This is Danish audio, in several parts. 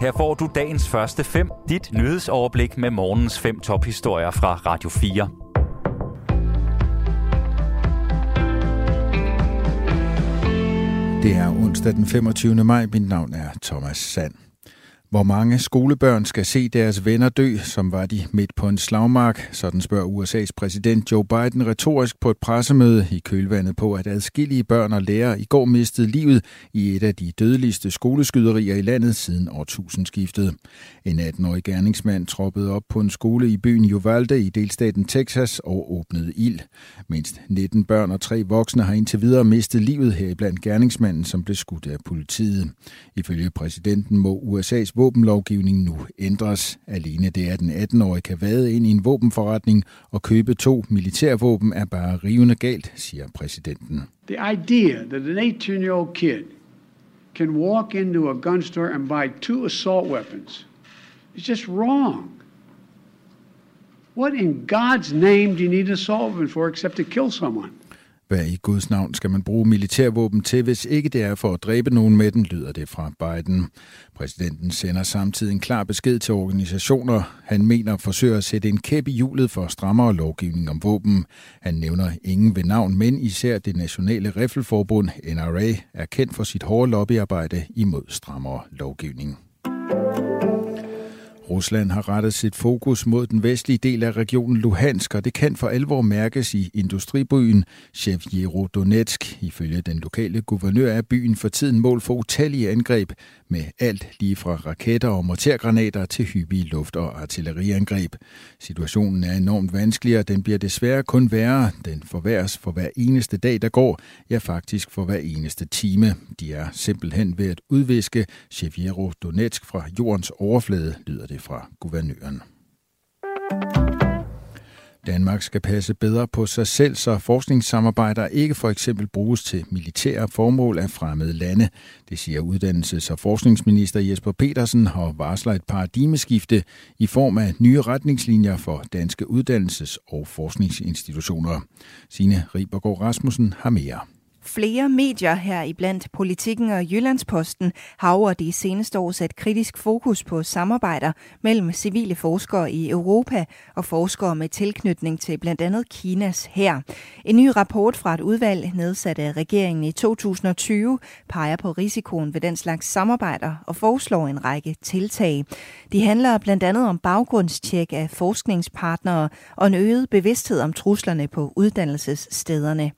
Her får du dagens første fem, dit nyhedsoverblik med morgens fem tophistorier fra Radio 4. Det er onsdag den 25. maj. Mit navn er Thomas Sand. Hvor mange skolebørn skal se deres venner dø, som var de midt på en slagmark? Sådan spørger USA's præsident Joe Biden retorisk på et pressemøde i kølvandet på, at adskillige børn og lærere i går mistede livet i et af de dødeligste skoleskyderier i landet siden årtusindskiftet. En 18-årig gerningsmand troppede op på en skole i byen Uvalde i delstaten Texas og åbnede ild. Mindst 19 børn og tre voksne har indtil videre mistet livet heriblandt gerningsmanden, som blev skudt af politiet. Ifølge præsidenten må USA's våbenlovgivning nu ændres. Alene det, at en 18-årig kan vade ind i en våbenforretning og købe to militærvåben, er bare rivende galt, siger præsidenten. The idea that an 18-year-old kid can walk into a gun store and buy two assault weapons is just wrong. What in God's name do you need an assault weapon for except to kill someone? Hvad i Guds navn skal man bruge militærvåben til, hvis ikke det er for at dræbe nogen med den, lyder det fra Biden. Præsidenten sender samtidig en klar besked til organisationer. Han mener forsøger at sætte en kæp i hjulet for strammere lovgivning om våben. Han nævner ingen ved navn, men især det nationale riffelforbund, NRA, er kendt for sit hårde lobbyarbejde imod strammere lovgivning. Rusland har rettet sit fokus mod den vestlige del af regionen Luhansk, og det kan for alvor mærkes i industribyen Chevjerodonetsk. Ifølge den lokale guvernør er byen for tiden mål for utallige angreb med alt lige fra raketter og mortergranater til hyppige luft- og artilleriangreb. Situationen er enormt vanskelig, og den bliver desværre kun værre. Den forværres for hver eneste dag, der går, ja faktisk for hver eneste time. De er simpelthen ved at udviske Chevjerodonetsk fra jordens overflade, lyder det fra guvernøren. Danmark skal passe bedre på sig selv, så forskningssamarbejder ikke for eksempel bruges til militære formål af fremmede lande. Det siger uddannelses- og forskningsminister Jesper Petersen og varsler et paradigmeskifte i form af nye retningslinjer for danske uddannelses- og forskningsinstitutioner. Sine Ribergaard Rasmussen har mere. Flere medier her i blandt Politikken og Jyllandsposten har over de seneste år sat kritisk fokus på samarbejder mellem civile forskere i Europa og forskere med tilknytning til blandt andet Kinas her. En ny rapport fra et udvalg nedsat af regeringen i 2020 peger på risikoen ved den slags samarbejder og foreslår en række tiltag. De handler blandt andet om baggrundstjek af forskningspartnere og en øget bevidsthed om truslerne på uddannelsesstederne.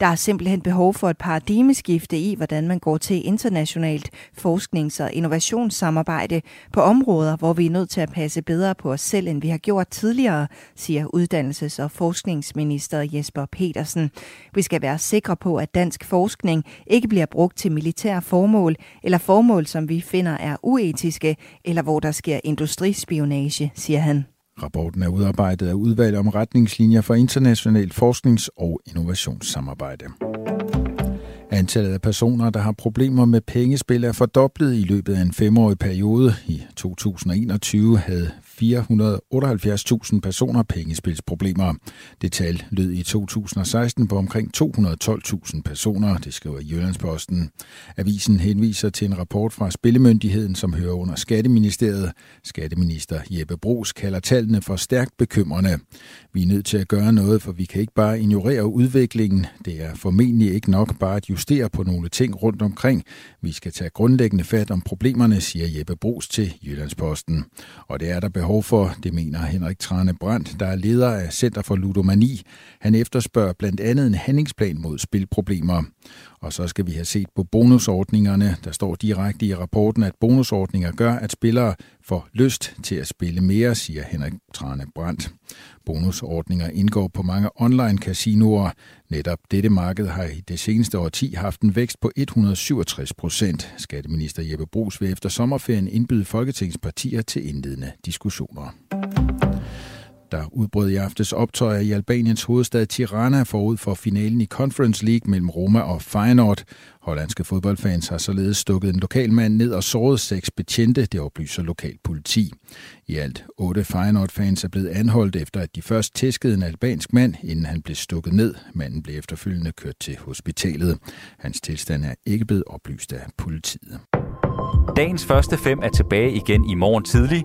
Der er simpelthen behov for et paradigmeskifte i, hvordan man går til internationalt forsknings- og innovationssamarbejde på områder, hvor vi er nødt til at passe bedre på os selv, end vi har gjort tidligere, siger uddannelses- og forskningsminister Jesper Petersen. Vi skal være sikre på, at dansk forskning ikke bliver brugt til militære formål, eller formål, som vi finder er uetiske, eller hvor der sker industrispionage, siger han. Rapporten er udarbejdet af udvalg om retningslinjer for internationalt forsknings- og innovationssamarbejde. Antallet af personer, der har problemer med pengespil, er fordoblet i løbet af en femårig periode. I 2021 havde 478.000 personer pengespilsproblemer. Det tal lød i 2016 på omkring 212.000 personer, det skriver Jyllandsposten. Avisen henviser til en rapport fra Spillemyndigheden, som hører under Skatteministeriet. Skatteminister Jeppe Brugs kalder tallene for stærkt bekymrende. Vi er nødt til at gøre noget, for vi kan ikke bare ignorere udviklingen. Det er formentlig ikke nok bare at justere på nogle ting rundt omkring. Vi skal tage grundlæggende fat om problemerne, siger Jeppe Brugs til Jyllandsposten. Og det er der behov for, det mener Henrik Trane Brandt, der er leder af Center for Ludomani. Han efterspørger blandt andet en handlingsplan mod spilproblemer. Og så skal vi have set på bonusordningerne. Der står direkte i rapporten, at bonusordninger gør, at spillere får lyst til at spille mere, siger Henrik Trane Brandt. Bonusordninger indgår på mange online casinoer. Netop dette marked har i det seneste årti haft en vækst på 167 procent. Skatteminister Jeppe Brugs vil efter sommerferien indbyde Folketingspartier til indledende diskussioner. Der udbrød i aftes optøjer i Albaniens hovedstad Tirana forud for finalen i Conference League mellem Roma og Feyenoord. Hollandske fodboldfans har således stukket en lokal mand ned og såret seks betjente, det oplyser lokal politi. I alt otte Feyenoord-fans er blevet anholdt efter, at de først tæskede en albansk mand, inden han blev stukket ned. Manden blev efterfølgende kørt til hospitalet. Hans tilstand er ikke blevet oplyst af politiet. Dagens første fem er tilbage igen i morgen tidlig.